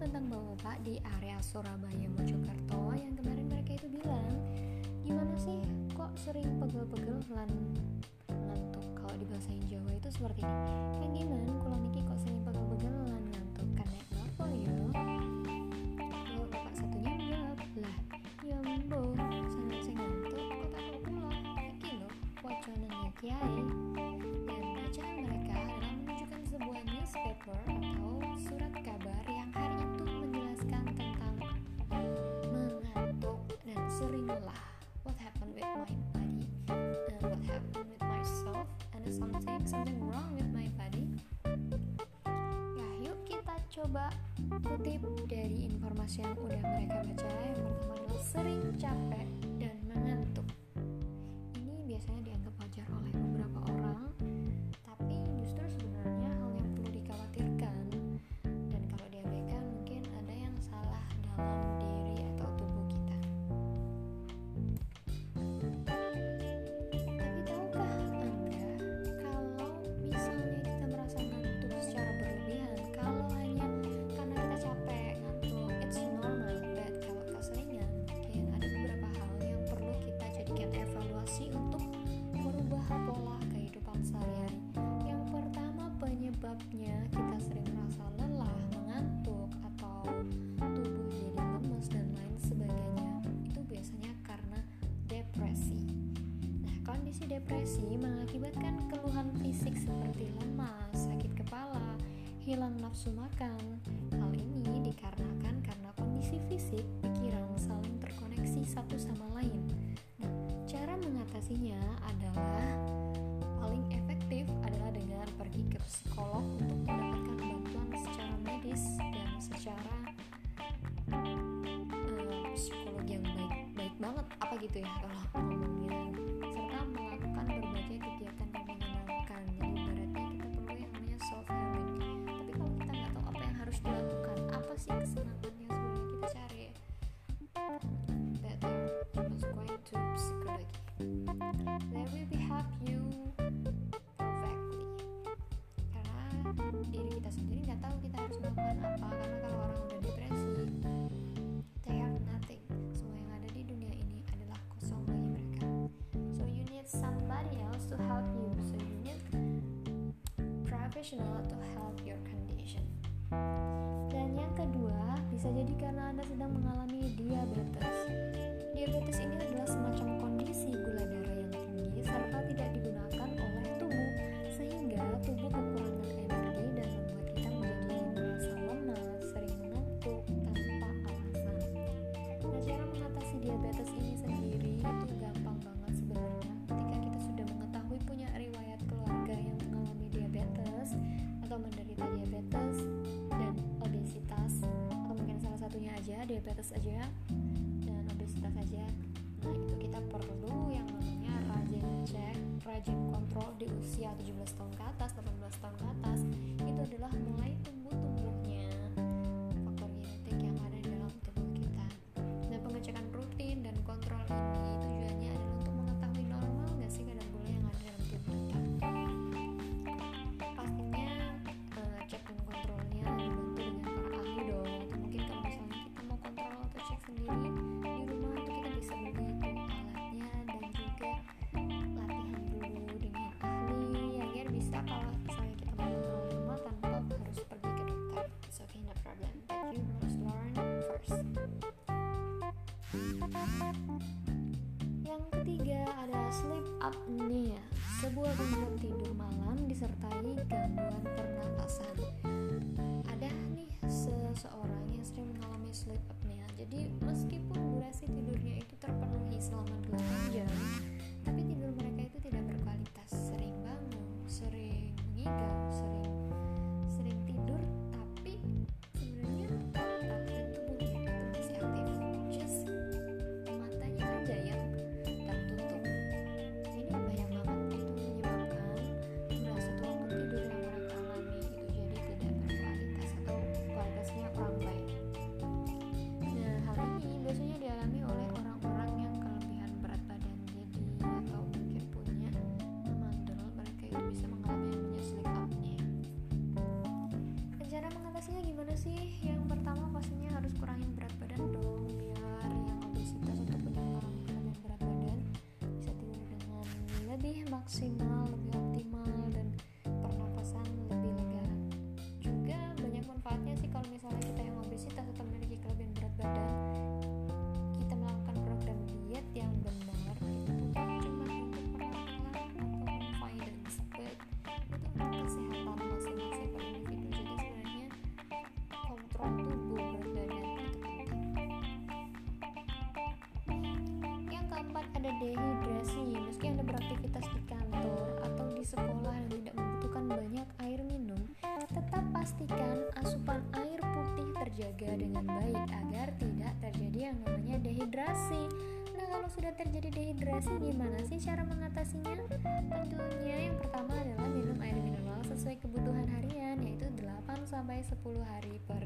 tentang bapak-bapak di area Surabaya Mojokerto yang kemarin mereka itu bilang gimana sih kok sering pegel-pegel lan lantuk kalau di bahasa Jawa itu seperti ini kayak gimana? Kalau niki coba kutip dari informasi yang udah mereka baca yang pertama adalah sering capek. sebabnya kita sering merasa lelah, mengantuk, atau tubuh jadi lemas dan lain sebagainya itu biasanya karena depresi. Nah, kondisi depresi mengakibatkan keluhan fisik seperti lemas, sakit kepala, hilang nafsu makan. Hal ini dikarenakan karena kondisi fisik, pikiran saling terkoneksi satu sama lain. Nah, cara mengatasinya adalah gitu ya. Allah professional to help your condition. Dan yang kedua, bisa jadi karena Anda diabetes aja. Dan obesitas aja. Nah itu kita perlu yang namanya rajin cek rajin kontrol di usia 17 Yang ketiga ada sleep apnea, sebuah gangguan tidur malam disertai gangguan pernapasan. Ada nih seseorang yang sering mengalami sleep apnea. Jadi dijaga dengan baik agar tidak terjadi yang namanya dehidrasi. Nah, kalau sudah terjadi dehidrasi gimana sih cara mengatasinya? Tentunya yang pertama adalah minum air mineral sesuai kebutuhan harian yaitu 8 sampai 10 hari per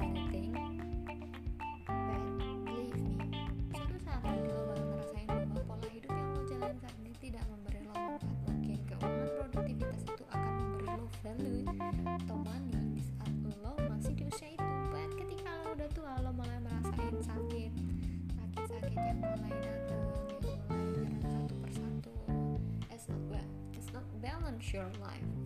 anything but believe me. Suatu saat nanti lo bakal ngerasain bahwa pola hidup yang lo jalani saat ini tidak memberi lo manfaat mungkin keuangan produktivitas itu akan memberi lo value atau money di saat lo masih di usia itu. But ketika lo udah tua lo mulai merasain sakit. Sakit-sakit yang mulai datang mulai nyerang satu persatu. It's not well it's not balance your life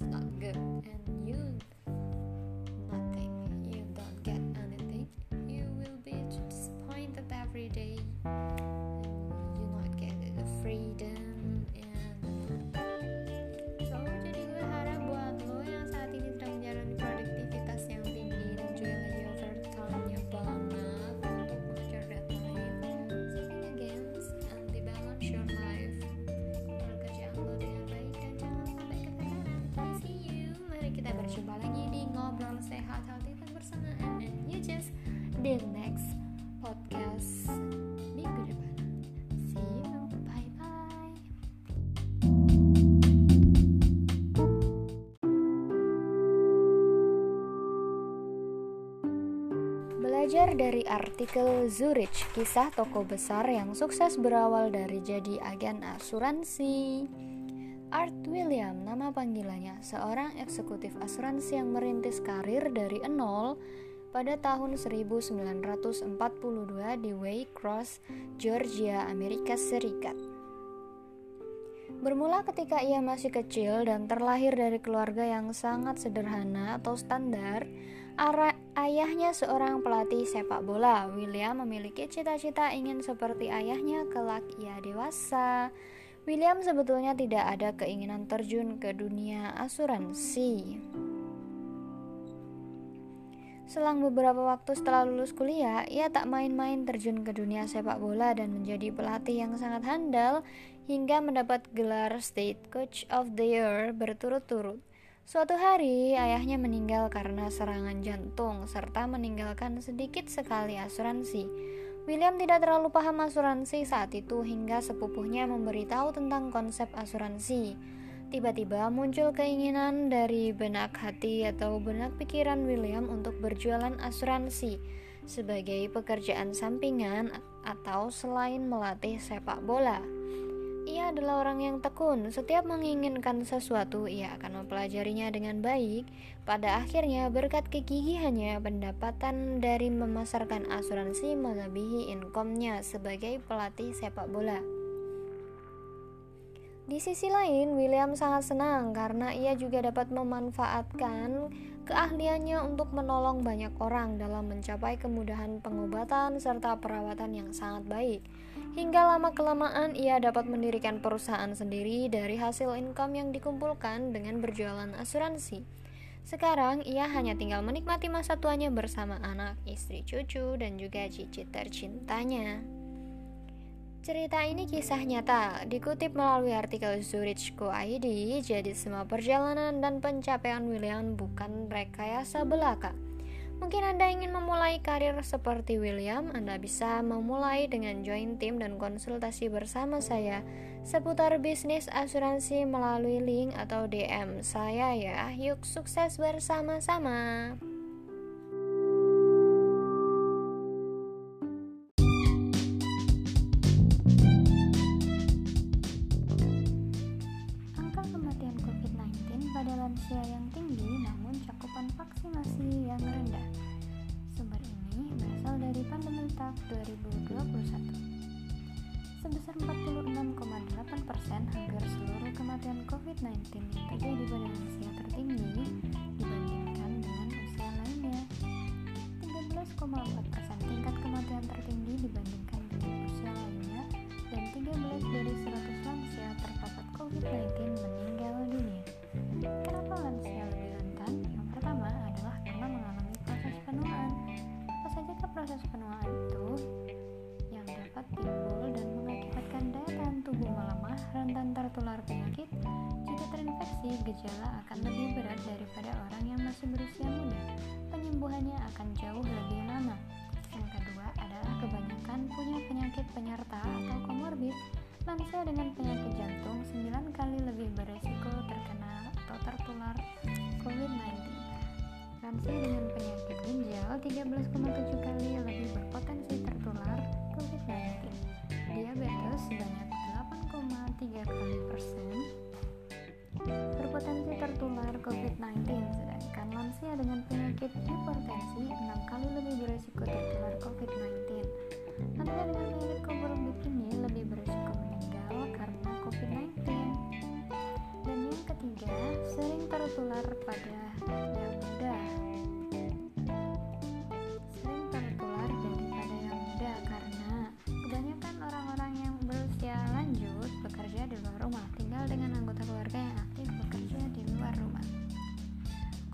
Belajar dari artikel Zurich, kisah toko besar yang sukses berawal dari jadi agen asuransi. Art William, nama panggilannya, seorang eksekutif asuransi yang merintis karir dari nol pada tahun 1942 di Waycross, Georgia, Amerika Serikat. Bermula ketika ia masih kecil dan terlahir dari keluarga yang sangat sederhana atau standar, Ayahnya seorang pelatih sepak bola. William memiliki cita-cita ingin seperti ayahnya kelak ia dewasa. William sebetulnya tidak ada keinginan terjun ke dunia asuransi. Selang beberapa waktu setelah lulus kuliah, ia tak main-main terjun ke dunia sepak bola dan menjadi pelatih yang sangat handal hingga mendapat gelar State Coach of the Year berturut-turut. Suatu hari, ayahnya meninggal karena serangan jantung serta meninggalkan sedikit sekali asuransi. William tidak terlalu paham asuransi saat itu hingga sepupuhnya memberitahu tentang konsep asuransi. Tiba-tiba muncul keinginan dari benak hati atau benak pikiran William untuk berjualan asuransi sebagai pekerjaan sampingan atau selain melatih sepak bola. Ia adalah orang yang tekun. Setiap menginginkan sesuatu, ia akan mempelajarinya dengan baik. Pada akhirnya, berkat kegigihannya, pendapatan dari memasarkan asuransi melebihi income-nya sebagai pelatih sepak bola. Di sisi lain, William sangat senang karena ia juga dapat memanfaatkan keahliannya untuk menolong banyak orang dalam mencapai kemudahan pengobatan serta perawatan yang sangat baik. Hingga lama-kelamaan ia dapat mendirikan perusahaan sendiri dari hasil income yang dikumpulkan dengan berjualan asuransi. Sekarang ia hanya tinggal menikmati masa tuanya bersama anak, istri, cucu, dan juga cicit tercintanya. Cerita ini kisah nyata, dikutip melalui artikel Zurich Co. ID, jadi semua perjalanan dan pencapaian William bukan rekayasa belaka. Mungkin Anda ingin memulai karir seperti William, Anda bisa memulai dengan join tim dan konsultasi bersama saya seputar bisnis asuransi melalui link atau DM saya ya. Yuk sukses bersama-sama.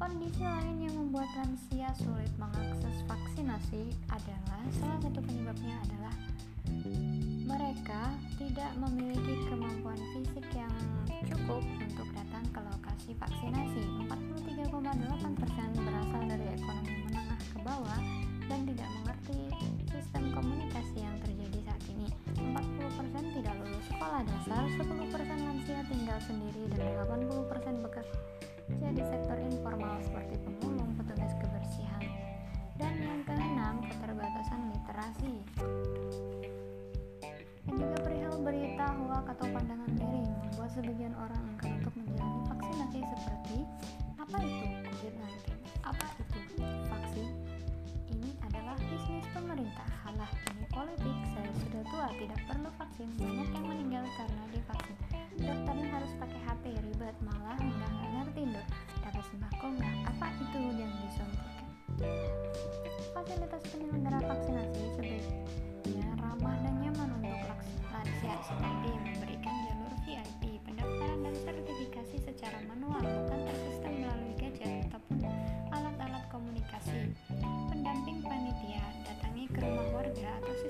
Kondisi lain yang membuat lansia sulit mengakses vaksinasi adalah salah satu penyebabnya adalah mereka tidak memiliki kemampuan fisik yang cukup untuk datang ke lokasi vaksinasi. 43,8% berasal dari ekonomi menengah ke bawah dan tidak mengerti sistem komunikasi yang terjadi saat ini. 40% tidak lulus sekolah dasar, 10% lansia tinggal sendiri dan 80% bekerja di sektor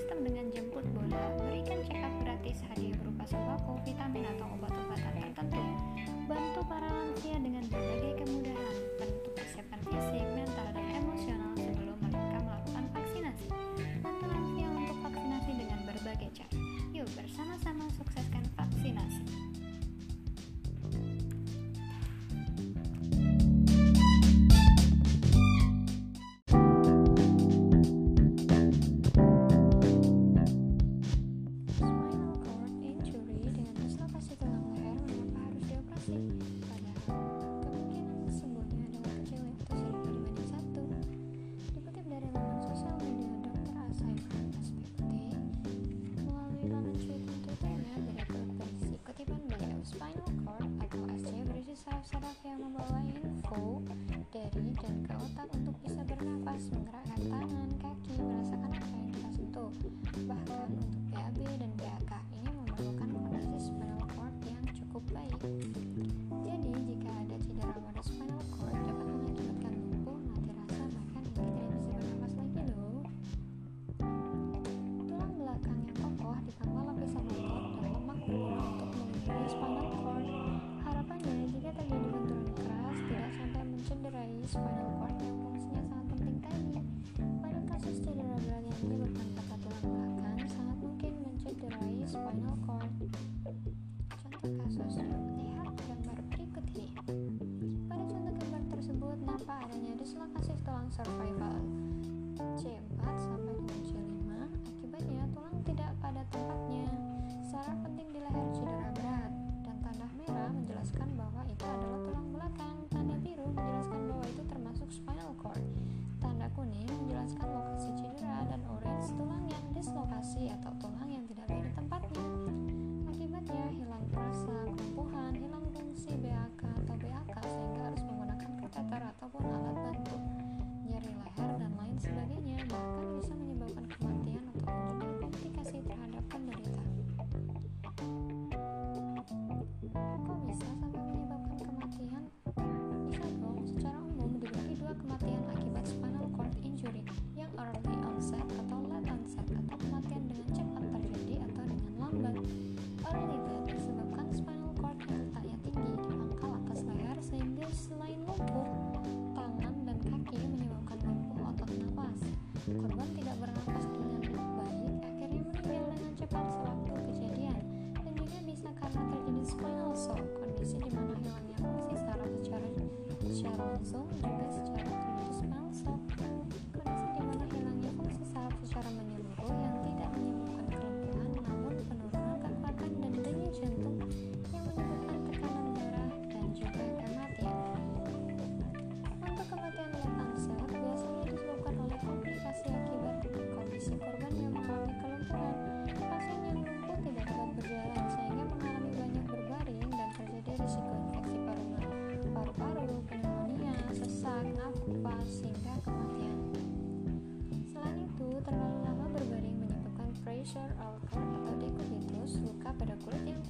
también dari dan ke otak untuk bisa bernapas. menggerak secara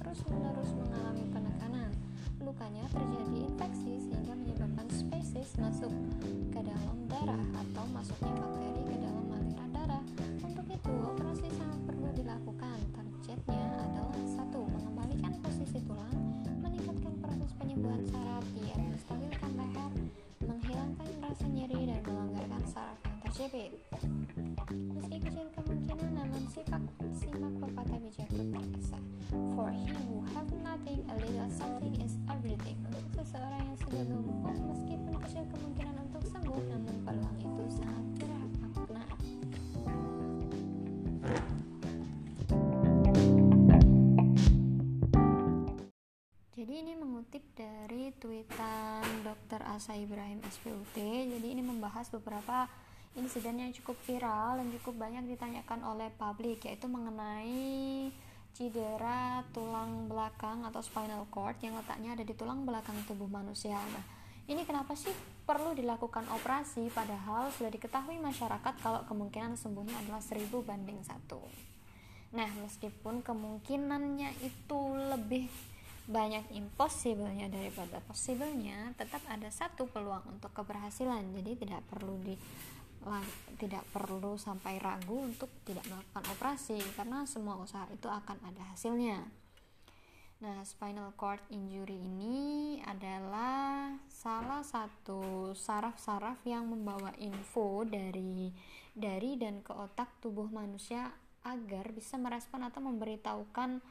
terus-menerus mengalami penekanan. Lukanya terjadi dari tweetan Dr. Asa Ibrahim SPUT. Jadi ini membahas beberapa insiden yang cukup viral dan cukup banyak ditanyakan oleh publik yaitu mengenai cedera tulang belakang atau spinal cord yang letaknya ada di tulang belakang tubuh manusia. Nah, ini kenapa sih perlu dilakukan operasi padahal sudah diketahui masyarakat kalau kemungkinan sembuhnya adalah 1000 banding satu. Nah, meskipun kemungkinannya itu lebih banyak impossible-nya daripada possible-nya, tetap ada satu peluang untuk keberhasilan. Jadi tidak perlu di tidak perlu sampai ragu untuk tidak melakukan operasi karena semua usaha itu akan ada hasilnya. Nah, spinal cord injury ini adalah salah satu saraf-saraf yang membawa info dari dari dan ke otak tubuh manusia agar bisa merespon atau memberitahukan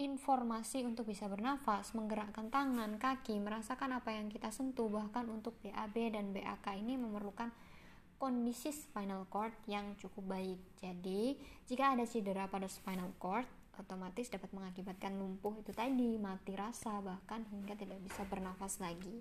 informasi untuk bisa bernafas, menggerakkan tangan, kaki, merasakan apa yang kita sentuh, bahkan untuk BAB dan BAK ini memerlukan kondisi spinal cord yang cukup baik. Jadi, jika ada cedera pada spinal cord, otomatis dapat mengakibatkan lumpuh itu tadi, mati rasa, bahkan hingga tidak bisa bernafas lagi.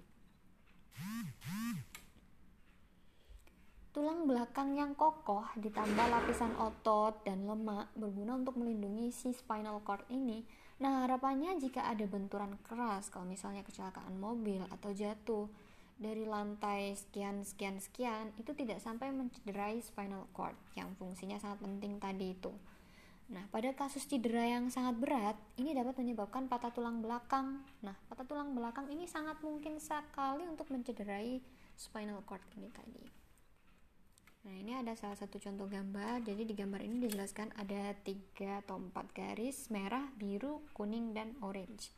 Tulang belakang yang kokoh ditambah lapisan otot dan lemak berguna untuk melindungi si spinal cord ini. Nah, harapannya jika ada benturan keras, kalau misalnya kecelakaan mobil atau jatuh dari lantai sekian sekian sekian, itu tidak sampai mencederai spinal cord yang fungsinya sangat penting tadi itu. Nah, pada kasus cedera yang sangat berat, ini dapat menyebabkan patah tulang belakang. Nah, patah tulang belakang ini sangat mungkin sekali untuk mencederai spinal cord ini tadi. Nah, ini ada salah satu contoh gambar. Jadi di gambar ini dijelaskan ada tiga atau empat garis merah, biru, kuning, dan orange.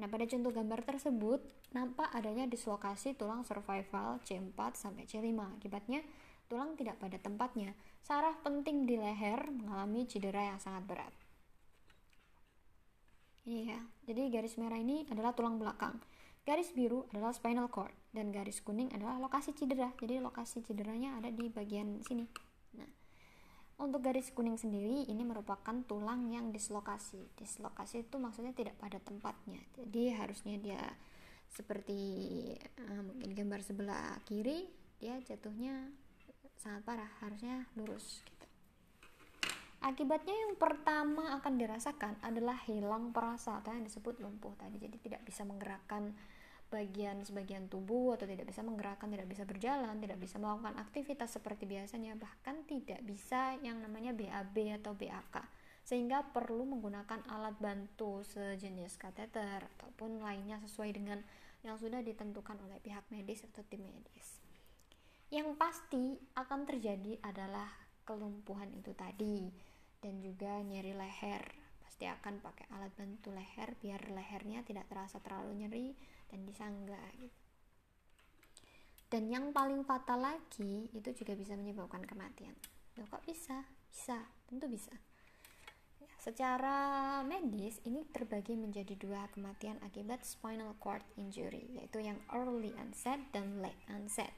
Nah, pada contoh gambar tersebut nampak adanya dislokasi tulang survival C4 sampai C5. Akibatnya tulang tidak pada tempatnya. Saraf penting di leher mengalami cedera yang sangat berat. Ini ya. Jadi garis merah ini adalah tulang belakang. Garis biru adalah spinal cord dan garis kuning adalah lokasi cedera. Jadi lokasi cederanya ada di bagian sini. Nah, untuk garis kuning sendiri ini merupakan tulang yang dislokasi. Dislokasi itu maksudnya tidak pada tempatnya. Jadi harusnya dia seperti uh, mungkin gambar sebelah kiri dia jatuhnya sangat parah, harusnya lurus gitu. Akibatnya yang pertama akan dirasakan adalah hilang perasa atau yang disebut lumpuh tadi. Jadi tidak bisa menggerakkan bagian sebagian tubuh atau tidak bisa menggerakkan, tidak bisa berjalan, tidak bisa melakukan aktivitas seperti biasanya, bahkan tidak bisa yang namanya BAB atau BAK. Sehingga perlu menggunakan alat bantu sejenis kateter ataupun lainnya sesuai dengan yang sudah ditentukan oleh pihak medis atau tim medis. Yang pasti akan terjadi adalah kelumpuhan itu tadi dan juga nyeri leher pasti akan pakai alat bantu leher biar lehernya tidak terasa terlalu nyeri dan disangga gitu dan yang paling fatal lagi itu juga bisa menyebabkan kematian Loh, kok bisa? bisa, tentu bisa ya, secara medis ini terbagi menjadi dua kematian akibat spinal cord injury yaitu yang early onset dan late onset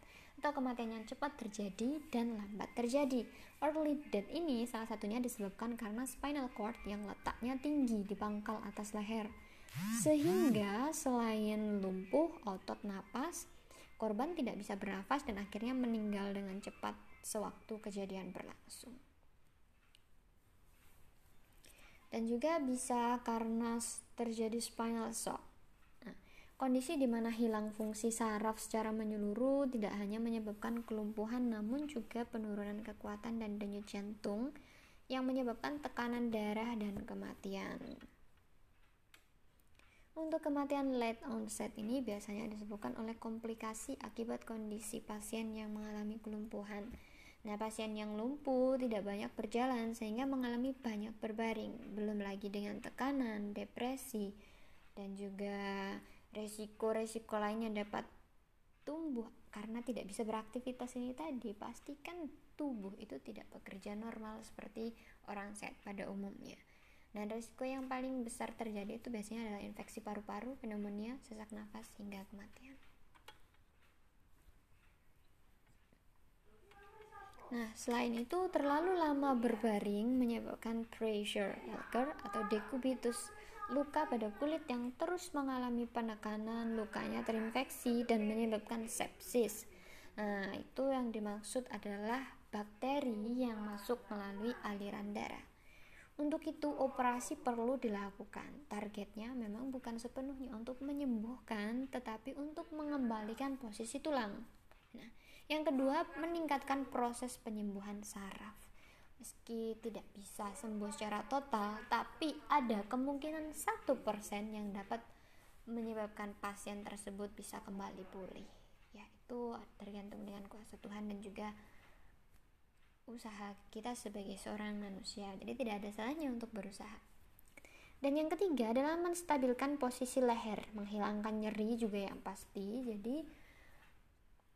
atau kematian yang cepat terjadi dan lambat terjadi. Early death ini salah satunya disebabkan karena spinal cord yang letaknya tinggi di pangkal atas leher. Sehingga selain lumpuh otot napas, korban tidak bisa bernafas dan akhirnya meninggal dengan cepat sewaktu kejadian berlangsung. Dan juga bisa karena terjadi spinal shock Kondisi di mana hilang fungsi saraf secara menyeluruh tidak hanya menyebabkan kelumpuhan namun juga penurunan kekuatan dan denyut jantung yang menyebabkan tekanan darah dan kematian. Untuk kematian late onset ini biasanya disebabkan oleh komplikasi akibat kondisi pasien yang mengalami kelumpuhan. Nah, pasien yang lumpuh tidak banyak berjalan sehingga mengalami banyak berbaring, belum lagi dengan tekanan, depresi, dan juga resiko-resiko lain yang dapat tumbuh karena tidak bisa beraktivitas ini tadi pastikan tubuh itu tidak bekerja normal seperti orang sehat pada umumnya dan resiko yang paling besar terjadi itu biasanya adalah infeksi paru-paru, pneumonia, sesak nafas hingga kematian. Nah, selain itu terlalu lama berbaring menyebabkan pressure ulcer atau decubitus luka pada kulit yang terus mengalami penekanan, lukanya terinfeksi dan menyebabkan sepsis. Nah, itu yang dimaksud adalah bakteri yang masuk melalui aliran darah. Untuk itu, operasi perlu dilakukan. Targetnya memang bukan sepenuhnya untuk menyembuhkan, tetapi untuk mengembalikan posisi tulang. Nah, yang kedua, meningkatkan proses penyembuhan saraf meski tidak bisa sembuh secara total, tapi ada kemungkinan satu persen yang dapat menyebabkan pasien tersebut bisa kembali pulih. Ya, itu tergantung dengan kuasa Tuhan dan juga usaha kita sebagai seorang manusia. Jadi tidak ada salahnya untuk berusaha. Dan yang ketiga adalah menstabilkan posisi leher, menghilangkan nyeri juga yang pasti. Jadi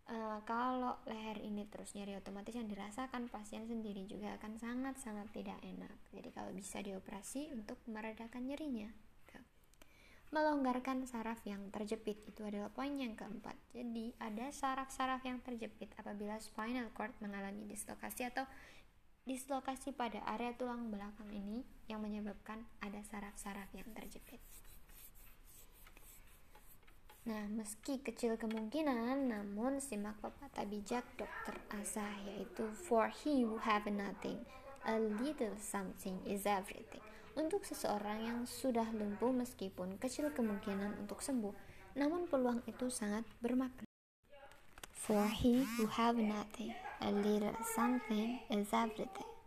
uh, kalau leher ini terus nyeri otomatis yang dirasakan pasien sendiri juga akan sangat-sangat tidak enak jadi kalau bisa dioperasi untuk meredakan nyerinya melonggarkan saraf yang terjepit itu adalah poin yang keempat jadi ada saraf-saraf yang terjepit apabila spinal cord mengalami dislokasi atau dislokasi pada area tulang belakang ini yang menyebabkan ada saraf-saraf yang terjepit Nah, meski kecil kemungkinan, namun simak pepatah bijak Dr. Asa yaitu For he who have nothing, a little something is everything. Untuk seseorang yang sudah lumpuh meskipun kecil kemungkinan untuk sembuh, namun peluang itu sangat bermakna. For he who have nothing, a little something is everything.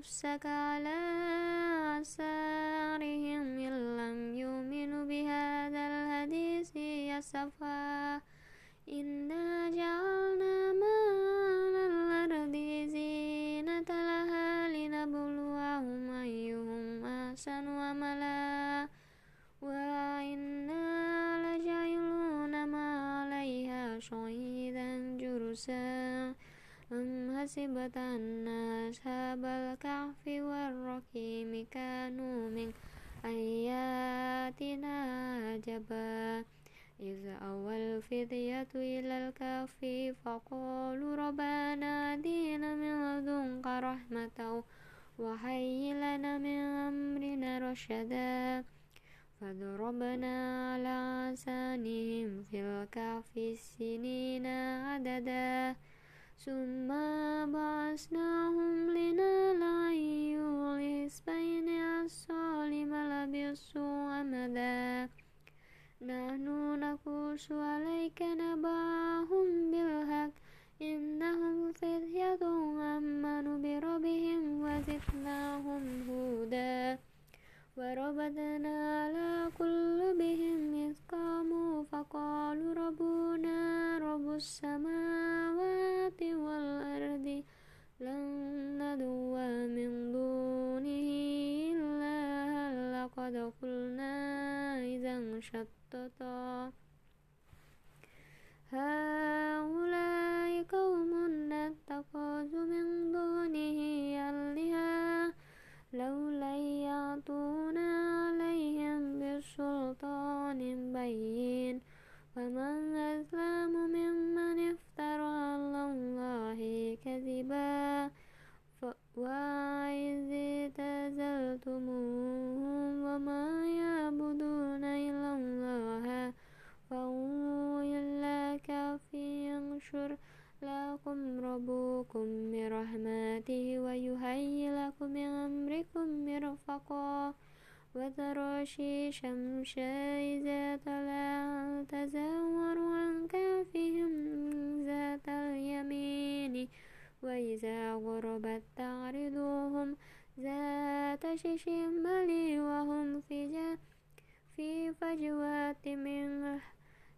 نفسك على آثارهم إن لم يؤمنوا بهذا الحديث أسفا إنا جعلنا ما على الأرض زينة لها لنبلوهم أيهم أحسن عملا. وإنا لجعلون ما عليها شهيدا جرسا. أم حسبت أن أصحاب الكهف والرقيم كانوا من آياتنا عجبا. إذ أوى الفتية إلى الكهف فقالوا ربنا آتنا من لدنك رحمة وهيئ لنا من أمرنا رشدا. فضربنا على آذانهم في الكهف سنين عددا. ثم بعثناهم لنعلم أي الحزبين الظالم لبثوا أمدا نحن نقص عليك نبأهم بالحق. إنهم فتية آمنوا بربهم وزدناهم هدى وربطنا على قلوبهم إذ قاموا فقالوا ربنا رب السماوات والأرض لن ندعو من دونه إلا لقد قلنا إذا شططا هؤلاء قوم نتخذ من دونه آلهة لولا عليهم بسلطان بين. فمن أظلم ممن افترى على الله كذبا. وإذ اعتزلتموهم وما يعبدون إلا الله. فهو إلا كافي ينشر لكم ربكم من رحمته ويهيئ لكم من أمركم مرفقا. وترى الشمس إذا طلعت تزور عن كافهم ذات اليمين وإذا غربت تعرضهم ذات الشمال وهم في في فجوات من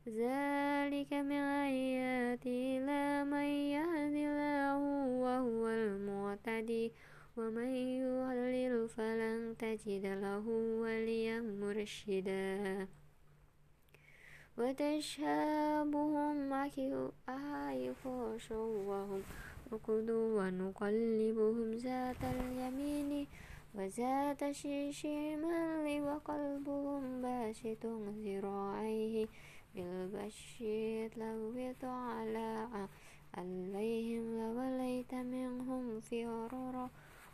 ذلك من آيات الله من يهد الله وهو المعتدي ومن يضلل فلن تجد له وليا مرشدا. وتشابههم أحيفاش وهم ركض ونقلبهم ذات اليمين وذات الشمال وقلبهم باسط ذراعيه بالبشير لو على عليهم لوليت منهم فرارا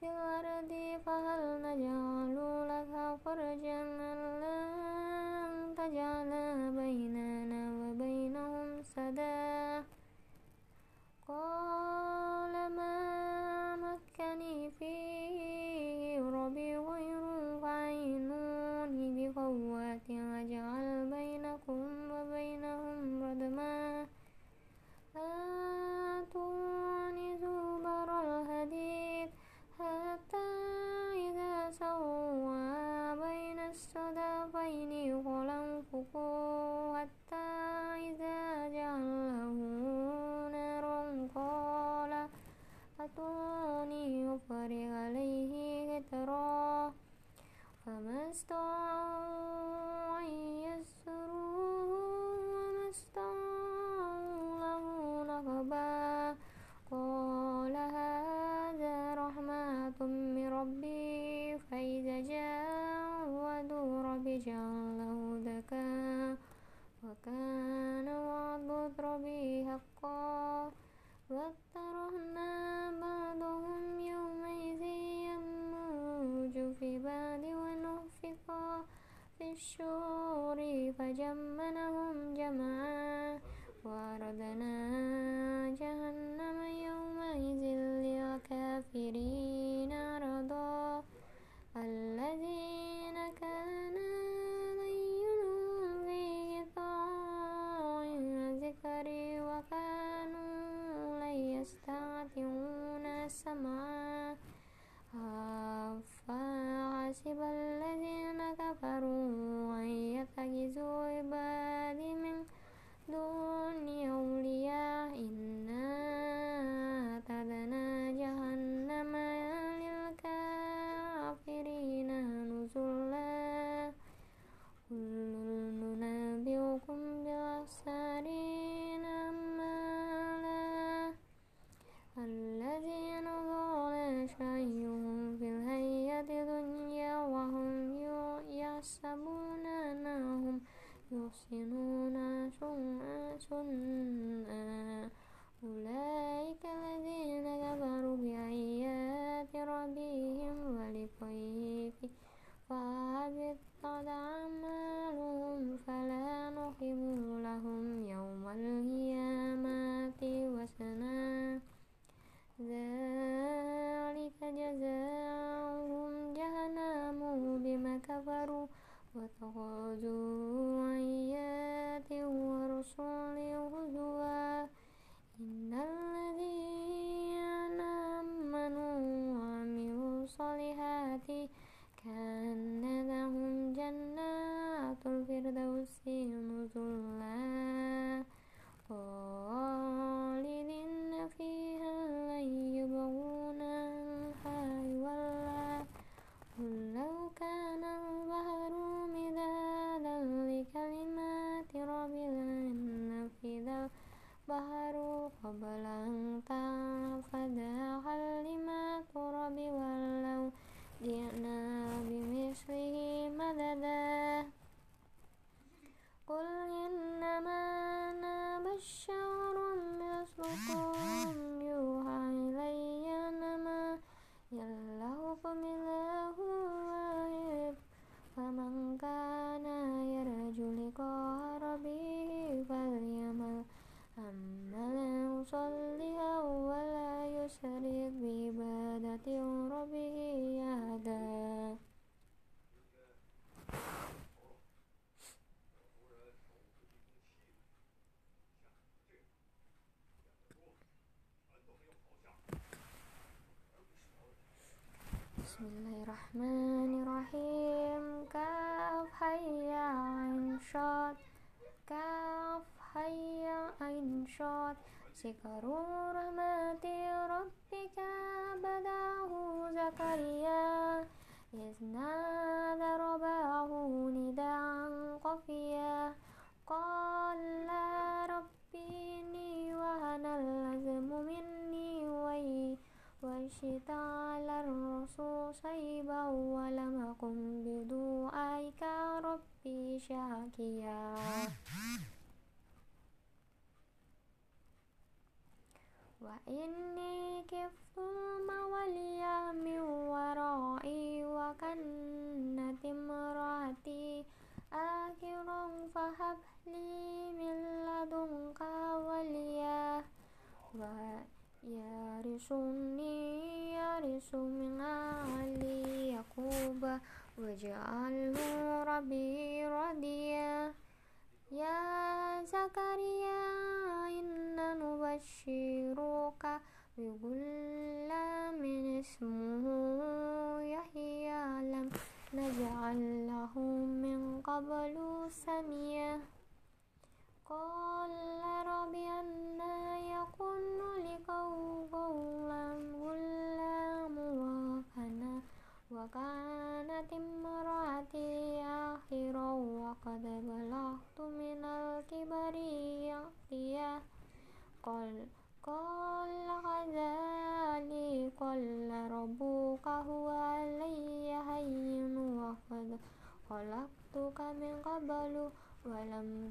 في الأرض فهل نجعل لك فرجا Oh no. سكروا رحمة ربك بداه زكريا. إذ نادى رباه نداء قفيا قال ربي إني وهن العزم مني على الرسول صيبا ولم أكن بدعائك. ربي شاكيا inni kiflu mawaliya min warai wa kannati murati akhirun fahab li min ladunka waliya. Wa ya risuni ya risu min قبل سميع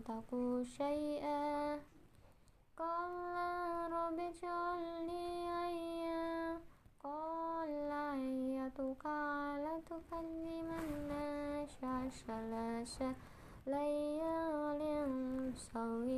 تك شيئا قال رب اجعل لي آية قال آيتك ألا تكلم الناس ثلاث ليال سويا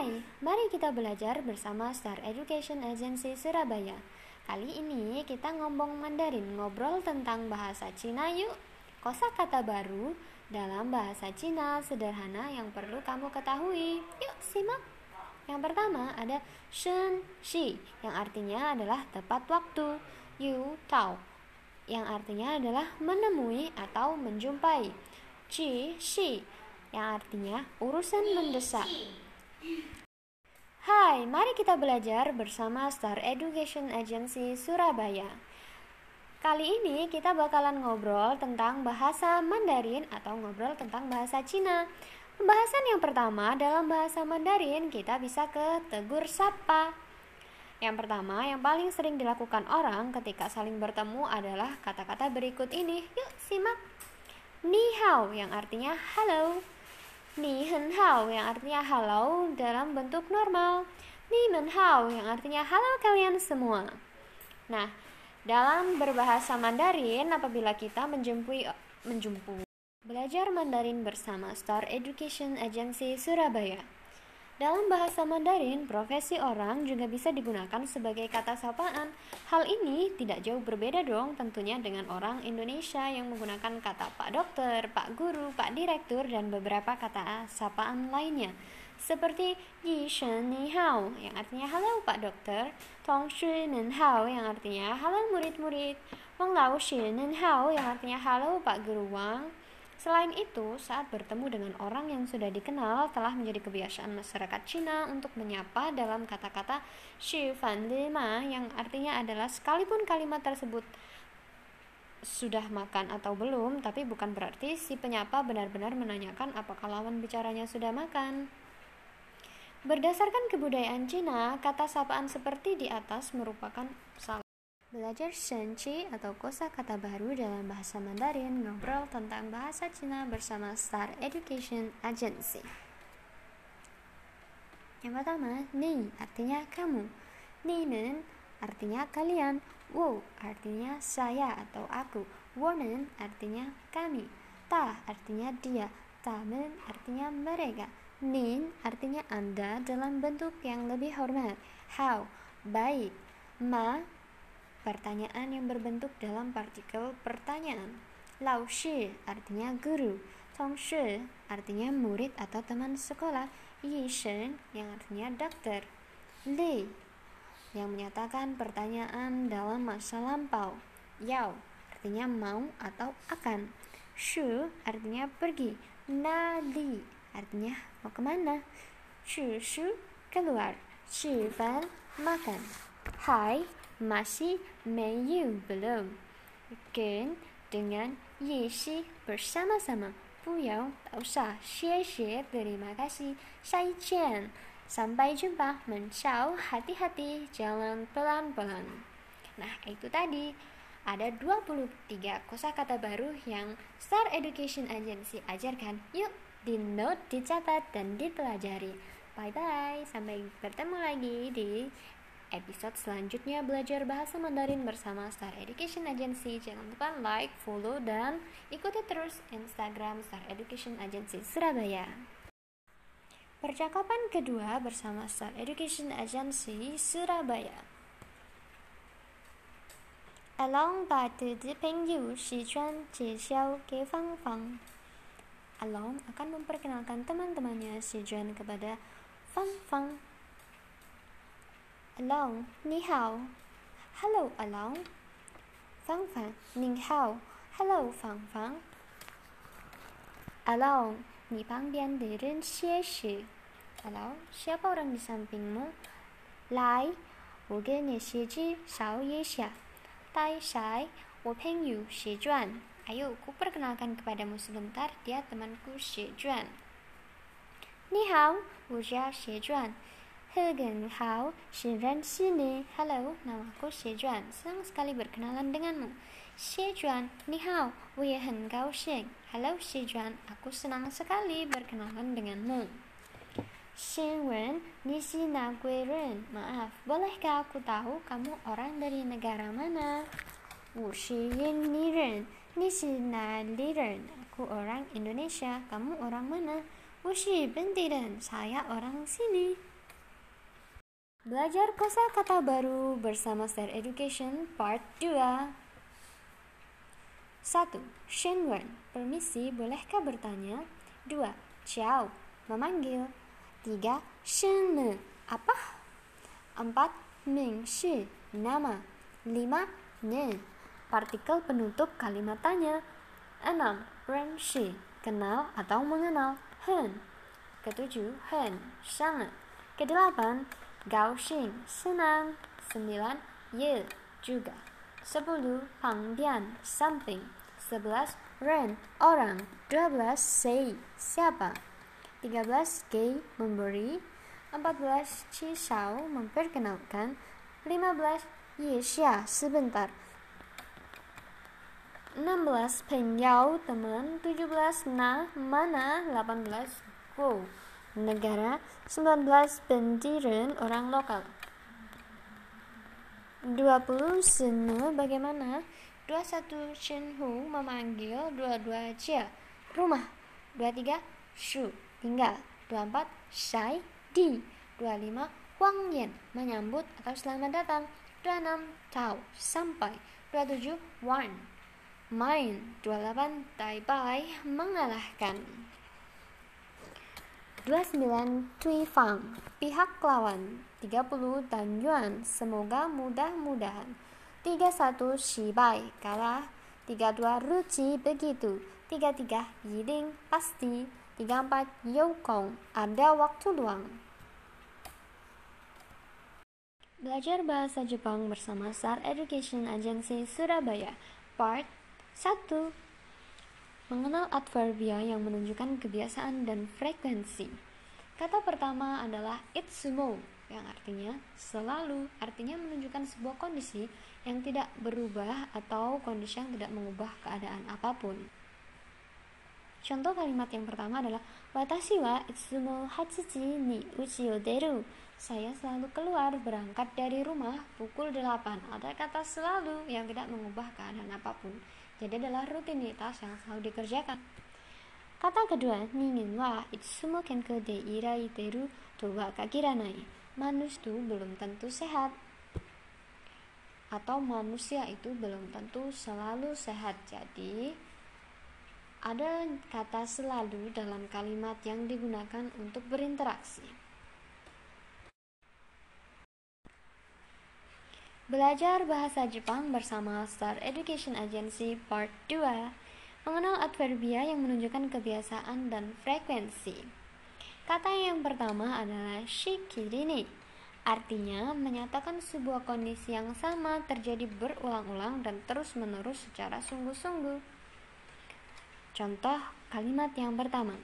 Hai, mari kita belajar bersama Star Education Agency Surabaya. Kali ini kita ngomong Mandarin, ngobrol tentang bahasa Cina yuk. Kosa kata baru dalam bahasa Cina sederhana yang perlu kamu ketahui. Yuk simak. Yang pertama ada shen shi yang artinya adalah tepat waktu. Yu tao yang artinya adalah menemui atau menjumpai. Ji shi yang artinya urusan mendesak. Hai, mari kita belajar bersama Star Education Agency Surabaya. Kali ini kita bakalan ngobrol tentang bahasa Mandarin atau ngobrol tentang bahasa Cina. Pembahasan yang pertama dalam bahasa Mandarin kita bisa ke tegur sapa. Yang pertama, yang paling sering dilakukan orang ketika saling bertemu adalah kata-kata berikut ini. Yuk, simak. Ni hao yang artinya halo. Ni hen hao yang artinya halo dalam bentuk normal. Ni men hao yang artinya halo kalian semua. Nah, dalam berbahasa Mandarin apabila kita menjempui menjumpu belajar Mandarin bersama Star Education Agency Surabaya. Dalam bahasa Mandarin, profesi orang juga bisa digunakan sebagai kata sapaan. Hal ini tidak jauh berbeda dong tentunya dengan orang Indonesia yang menggunakan kata Pak Dokter, Pak Guru, Pak Direktur, dan beberapa kata sapaan lainnya. Seperti Yi Shen Ni Hao yang artinya halo Pak Dokter, Tong Shui Nen Hao yang artinya halo murid-murid, Wang Lao Shi Nen Hao yang artinya halo Pak Guru Wang, Selain itu, saat bertemu dengan orang yang sudah dikenal, telah menjadi kebiasaan masyarakat Cina untuk menyapa dalam kata-kata Xi Fan Lima yang artinya adalah sekalipun kalimat tersebut sudah makan atau belum, tapi bukan berarti si penyapa benar-benar menanyakan apakah lawan bicaranya sudah makan. Berdasarkan kebudayaan Cina, kata sapaan seperti di atas merupakan salah. Belajar Shenqi atau kosa kata baru dalam bahasa Mandarin ngobrol tentang bahasa Cina bersama Star Education Agency. Yang pertama, ni artinya kamu. Ni nen artinya kalian. Wo artinya saya atau aku. Wonen artinya kami. Ta artinya dia. Tamen artinya mereka. Nin artinya Anda dalam bentuk yang lebih hormat. How, baik. Ma, pertanyaan yang berbentuk dalam partikel pertanyaan. Lao shi artinya guru. Tong shi artinya murid atau teman sekolah. Yi shen yang artinya dokter. Li yang menyatakan pertanyaan dalam masa lampau. Yao artinya mau atau akan. Shu artinya pergi. Na li artinya mau ke mana Shushu keluar Shifan makan Hai masih menu belum Gen dengan Yeshi bersama-sama. Tak usah Xie terima kasih. Sai Chen Sampai jumpa. Mencau hati-hati Jangan pelan-pelan. Nah itu tadi. Ada 23 kosakata baru yang Star Education Agency ajarkan. Yuk di note, dicatat, dan dipelajari. Bye-bye, sampai bertemu lagi di episode selanjutnya belajar bahasa Mandarin bersama Star Education Agency. Jangan lupa like, follow, dan ikuti terus Instagram Star Education Agency Surabaya. Percakapan kedua bersama Star Education Agency Surabaya. Along by pengyu, Si Yu, Jie Xiao, Ke Fang Fang. Along akan memperkenalkan teman-temannya si chuan kepada Fang Fang Along, ni Hello, Along 芳，你好 Hello，芳芳。Along，ni pang？Alon，是 shepa rong ni sang bing mu. Ayo. Tai sai，u peng yu sheshe. Ku perkena kan kibada musu dong tar dia temanku，sheshe. Jun, ni hao, u shia Xie Jun. Hao, Shinran sini. Halo, namaku Xie Juan. Senang sekali berkenalan denganmu. Xie Juan, ni hao, woye hen gao xing. Halo Xie Juan, aku senang sekali berkenalan denganmu. Xin Wen, ni si na Gui Ren. Maaf, bolehkah aku tahu kamu orang dari negara mana? Wu shi yin ni ren. Nisina Liren, aku orang Indonesia, kamu orang mana? Wushi Bentiren, saya orang sini. Belajar kosa kata baru bersama Star Education Part 2 1. Shenwen, permisi, bolehkah bertanya? 2. Ciao, memanggil 3. Shen apa? 4. Ming Shi, nama 5. Ne, partikel penutup kalimat tanya. 6. Renshi, kenal atau mengenal. Hen. Ketujuh, hen, sangat. Kedelapan, gaoxing, senang. Sembilan, ye, juga. Sepuluh, pangdian, samping. Sebelas, ren, orang. Dua belas, sei, siapa. Tiga belas, gay, memberi. Empat belas, cisau, memperkenalkan. Lima belas, xia, sebentar. 16 penyau teman 17 nah mana 18 go negara 19 bentiren orang lokal. 20 senu bagaimana? 21 shenhu memanggil 22 cia rumah. 23 shu tinggal. 24 shai di. 25 Huang Yen menyambut atau selamat datang. 26 Tao sampai. 27 Wan main. 28 Taipei mengalahkan 29 Tui Fang. Pihak lawan 30 Dan Yuan. Semoga mudah-mudahan. 31 Shibai kalah. 32 Ruci begitu. 33 Yiding pasti. 34 Youkong ada waktu luang. Belajar bahasa Jepang bersama SAR Education Agency Surabaya. Part 1. Mengenal adverbia yang menunjukkan kebiasaan dan frekuensi. Kata pertama adalah itsumo yang artinya selalu, artinya menunjukkan sebuah kondisi yang tidak berubah atau kondisi yang tidak mengubah keadaan apa pun. Contoh kalimat yang pertama adalah Watashi wa itsumo hachichi ni uchi o deru. Saya selalu keluar berangkat dari rumah pukul 8. Ada kata selalu yang tidak mengubah keadaan apa pun. Jadi adalah rutinitas yang selalu dikerjakan. Kata kedua, ningin wa itsumo kenko de irai teru to wa kagiranai. Manusia itu belum tentu sehat. Atau manusia itu belum tentu selalu sehat. Jadi, ada kata selalu dalam kalimat yang digunakan untuk berinteraksi. Belajar bahasa Jepang bersama Star Education Agency Part 2 Mengenal adverbia yang menunjukkan kebiasaan dan frekuensi. Kata yang pertama adalah shikirini. Artinya menyatakan sebuah kondisi yang sama terjadi berulang-ulang dan terus-menerus secara sungguh-sungguh. Contoh kalimat yang pertama.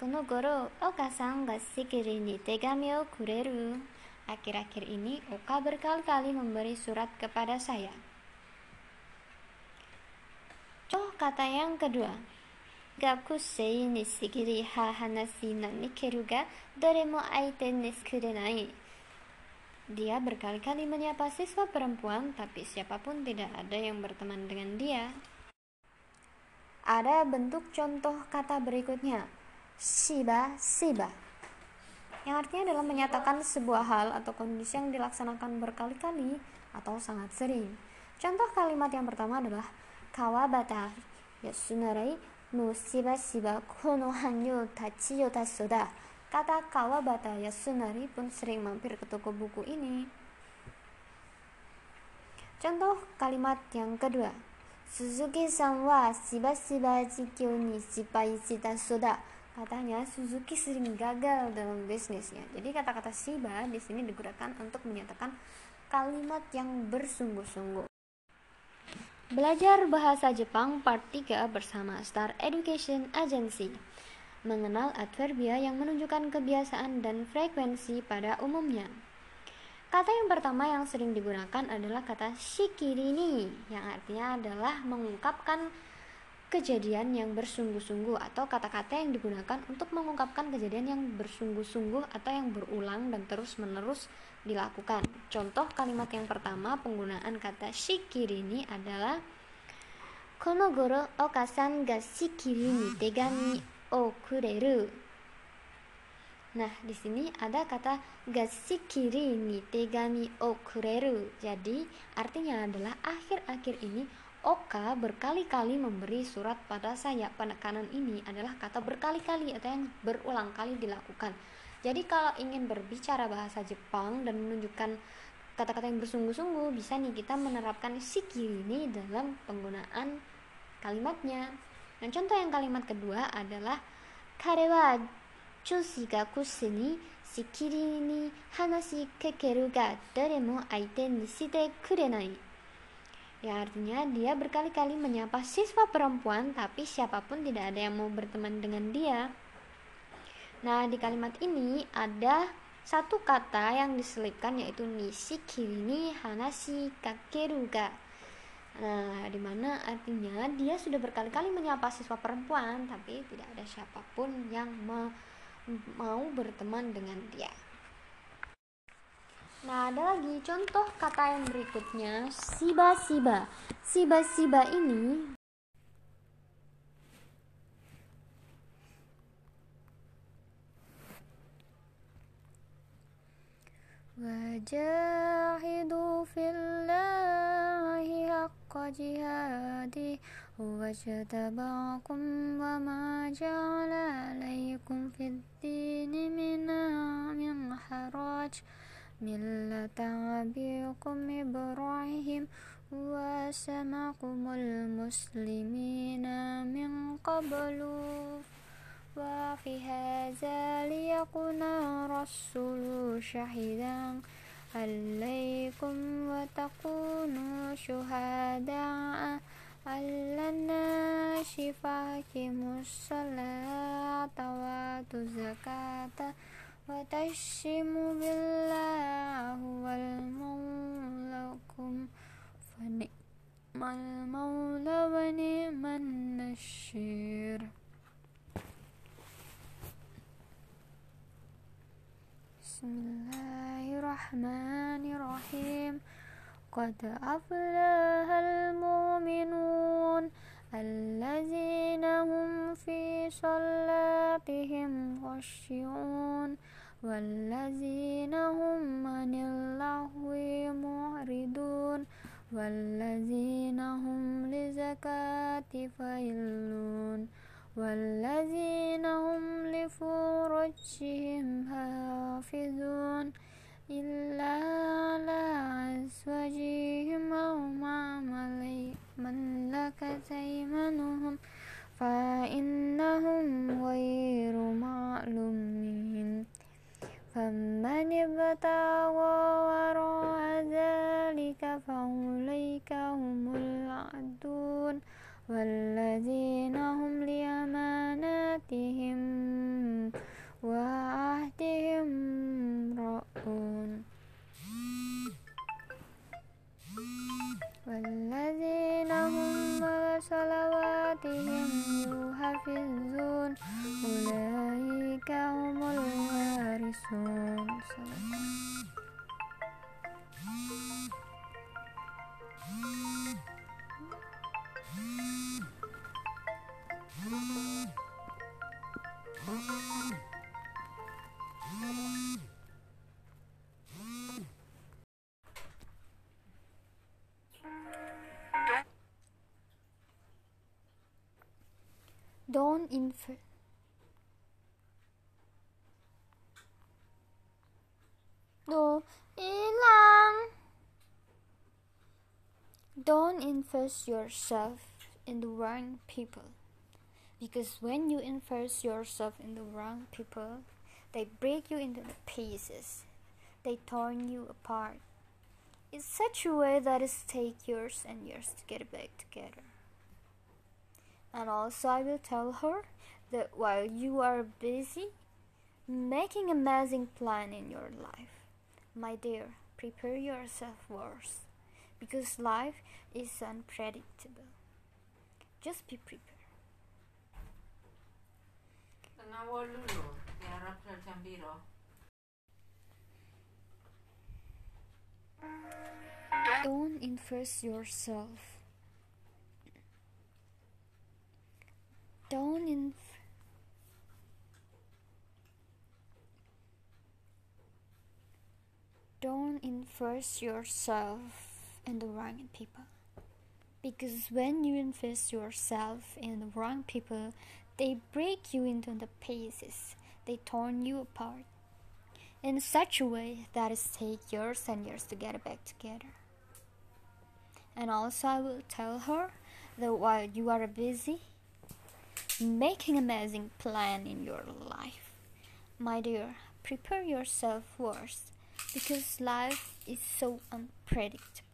Kono goro oka-san ga shikiri ni tegami o kureru. Akhir-akhir ini Oka berkali-kali memberi surat kepada saya. Contoh kata yang kedua. Gakusei ni shigiri ha hanashi nani keru ga dore mo aite ni sukurenai. Dia berkali-kali menyapa siswa perempuan, tapi siapa pun tidak ada yang berteman dengan dia. Ada bentuk contoh kata berikutnya. Shiba, shiba. Yang artinya adalah menyatakan sebuah hal atau kondisi yang dilaksanakan berkali-kali atau sangat sering. Contoh kalimat yang pertama adalah Kawabata Yasunari no shiba shiba kono hanyo tachiyo tasoda. Kata Kawabata Yasunari pun sering mampir ke toko buku ini. Contoh kalimat yang kedua. Suzuki-san wa shiba-shiba jikyo ni shita soda. Katanya Suzuki sering gagal dalam bisnisnya. Jadi kata-kata shiba di sini digunakan untuk menyatakan kalimat yang bersungguh-sungguh. Belajar Bahasa Jepang Part 3 bersama Star Education Agency Mengenal adverbia yang menunjukkan kebiasaan dan frekuensi pada umumnya Kata yang pertama yang sering digunakan adalah kata shikirini Yang artinya adalah mengungkapkan kejadian yang bersungguh-sungguh Atau kata-kata yang digunakan untuk mengungkapkan kejadian yang bersungguh-sungguh Atau yang berulang dan terus-menerus dilakukan. Contoh kalimat yang pertama penggunaan kata shikiri ini adalah Kono goro okasan ga shikiri ni tegami o kureru. Nah, di sini ada kata ga shikiri ni tegami o kureru. Jadi, artinya adalah akhir-akhir ini Oka berkali-kali memberi surat pada saya. Penekanan ini adalah kata berkali-kali atau yang berulang kali dilakukan. Jadi kalau ingin berbicara bahasa Jepang dan menunjukkan kata-kata yang bersungguh-sungguh, bisa nih kita menerapkan shiki ini dalam penggunaan kalimatnya. Dan contoh yang kalimat kedua adalah kare wa chushi ga kushi ni shikiri ni hanashi kekeru ga dare mo aite ni shite kurenai. Ya artinya dia berkali-kali menyapa siswa perempuan tapi siapa pun tidak ada yang mau berteman dengan dia. Nah, di kalimat ini ada satu kata yang diselipkan yaitu nishi kirini hanashi kakeruga. Nah, di mana artinya dia sudah berkali-kali menyapa siswa perempuan tapi tidak ada siapa pun yang ma mau berteman dengan dia. Nah, ada lagi contoh kata yang berikutnya, siba-siba. Siba-siba ini وجاهدوا في الله حق جهاده واجتباكم وما جعل عليكم في الدين من من حرج ملة أبيكم إبراهيم وسمعكم المسلمين من قبل وفي هذا ليكون الرسول شهيدا عليكم وتكونوا شهداء على الناس الصلاة وآتوا الزكاة وتشموا بالله هو المولى فنعم المولى ونعم النشير. بسم الله الرحمن الرحيم. قد أفلح المؤمنون الذين هم في صلاتهم خشعون والذين هم عن اللهو معرضون والذين هم لزكاة فاعلون والذين هم لفروجهم حافظون إلا على أزواجهم أو ما ملكت أيمانهم فإنهم غير معلومين فمن ابتغى وراء ذلك فأولئك هم العادون والذين هم لأماناتهم infer Do hilang Don't invest yourself in the wrong people. Because when you invest yourself in the wrong people they break you into pieces. They torn you apart. In such a way that it takes years and years to get back together and also, I will tell her that while you are busy making amazing plan in your life, my dear, prepare yourself worse because life is unpredictable. Just be prepared. Don't invest yourself Don't don't invest yourself in the wrong people. Because when you invest yourself in the wrong people they break you into the pieces. They turn you apart. In such a way that it takes years and years to get it back together. And also i will tell her that while you are busy making amazing plan in your life. My dear, prepare yourself worse because life is so unpredictable.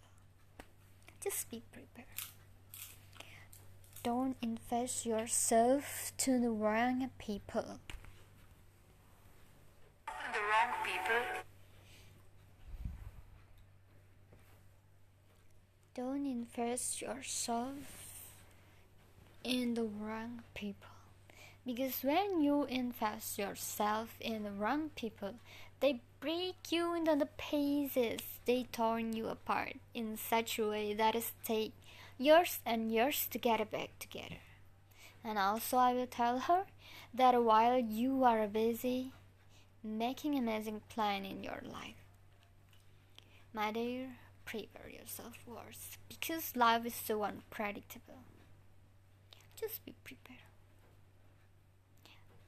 Just be prepared. Don't invest yourself to the wrong people. The wrong people. Don't invest yourself in the wrong people. Because when you invest yourself in the wrong people, they break you into the pieces, they turn you apart in such a way that it takes years and years to get it back together. And also, I will tell her that while you are busy making amazing plan in your life, my dear, prepare yourself worse because life is so unpredictable. Just be prepared.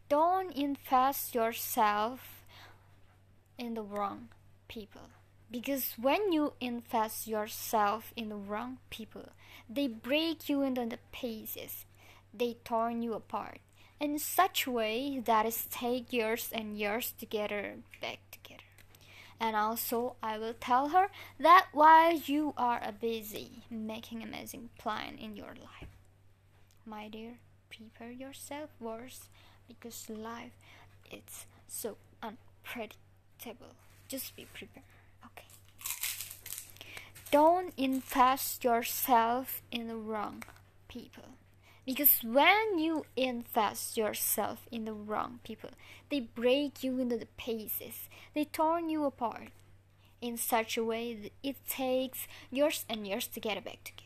Don't invest yourself in the wrong people. Because when you invest yourself in the wrong people, they break you into the pieces. They turn you apart in such way that it takes years and years to get her back together. And also, I will tell her that while you are busy making amazing plan in your life, my dear, prepare yourself worse because life is so unpredictable. Just be prepared. Okay. Don't invest yourself in the wrong people. Because when you invest yourself in the wrong people, they break you into the pieces. They torn you apart in such a way that it takes years and years to get it back together.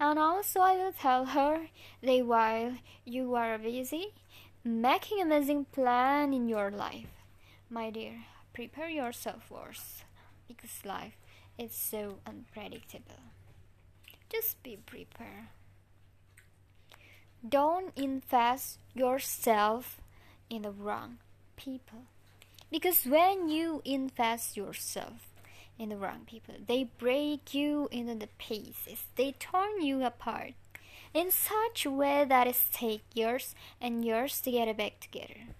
And also, I will tell her that while you are busy making amazing plan in your life, my dear, prepare yourself first because life is so unpredictable. Just be prepared. Don't invest yourself in the wrong people. Because when you invest yourself in the wrong people, they break you into pieces, they turn you apart in such a way that it takes years and years to get it back together.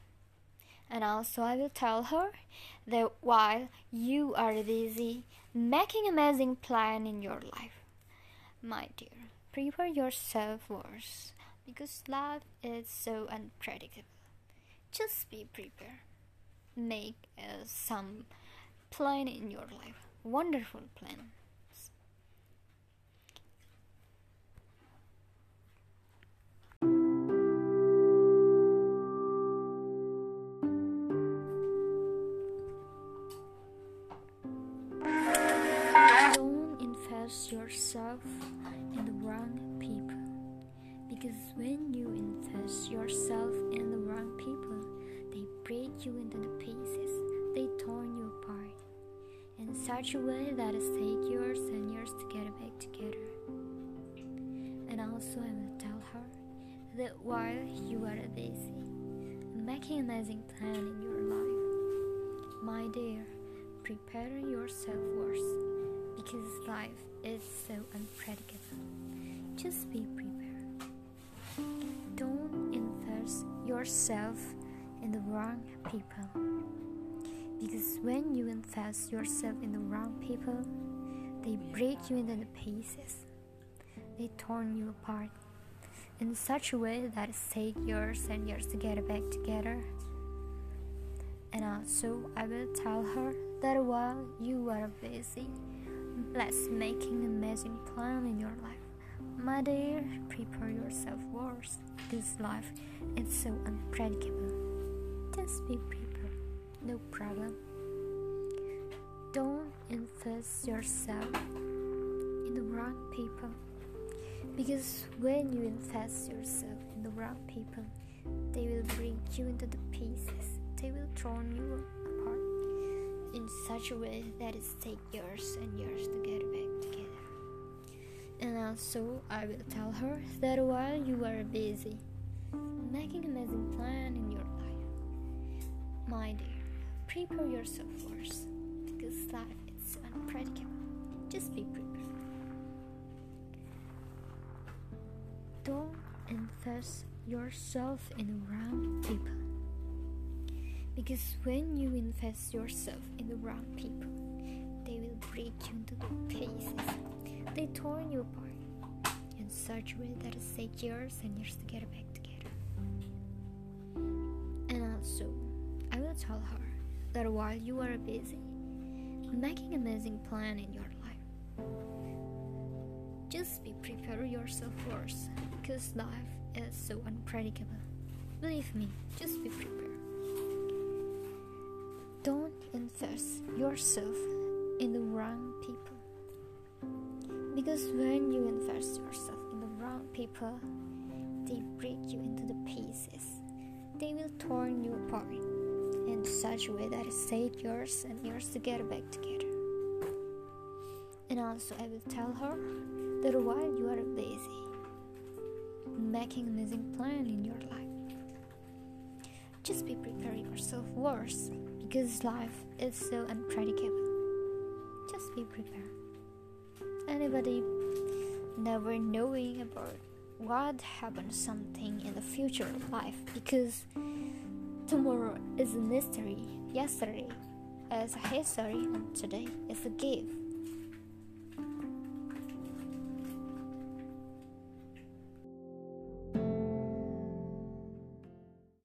And also, I will tell her that while you are busy making amazing plan in your life, my dear, prepare yourself first because life is so unpredictable. Just be prepared. Make uh, some plan in your life. Wonderful plans. Don't invest yourself in the wrong people. Because when you invest yourself in the wrong people, they break you into the pieces. They torn in such a way that it takes years and years to get back together. And also, I will tell her that while you are busy making amazing plan in your life, my dear, prepare yourself first because life is so unpredictable. Just be prepared. Don't invest yourself in the wrong people. Because when you invest yourself in the wrong people, they break you into the pieces. They torn you apart in such a way that it takes years and years to get back together. And also, I will tell her that while you are busy, let's making amazing plan in your life. My dear, prepare yourself worse. This life is so unpredictable. Just be prepared, no problem. Don't invest yourself in the wrong people. Because when you invest yourself in the wrong people, they will break you into the pieces. They will turn you apart in such a way that it takes years and years to get back together. And also, I will tell her that while you are busy making amazing plan in your life, my dear, prepare yourself first because life is unpredictable. Just be prepared. Don't invest yourself in the wrong people. Because when you invest yourself in the wrong people, they will break you into pieces. They torn you apart in such a way that it takes years and years to get back together. And also, I will tell her that while you are busy making amazing plan in your life, just be prepare yourself first because life is so unpredictable. Believe me, just be prepared. Don't invest yourself in the wrong people. Because when you invest yourself in the wrong people, they break you into the pieces. They will torn you apart in such a way that it takes years and years to get back together. And also, I will tell her that while you are busy making amazing plan in your life, just be preparing yourself worse because life is so unpredictable. Just be prepared. Anybody never knowing about what happened something in the future of life because tomorrow is a mystery. Yesterday is a history and today is a gift.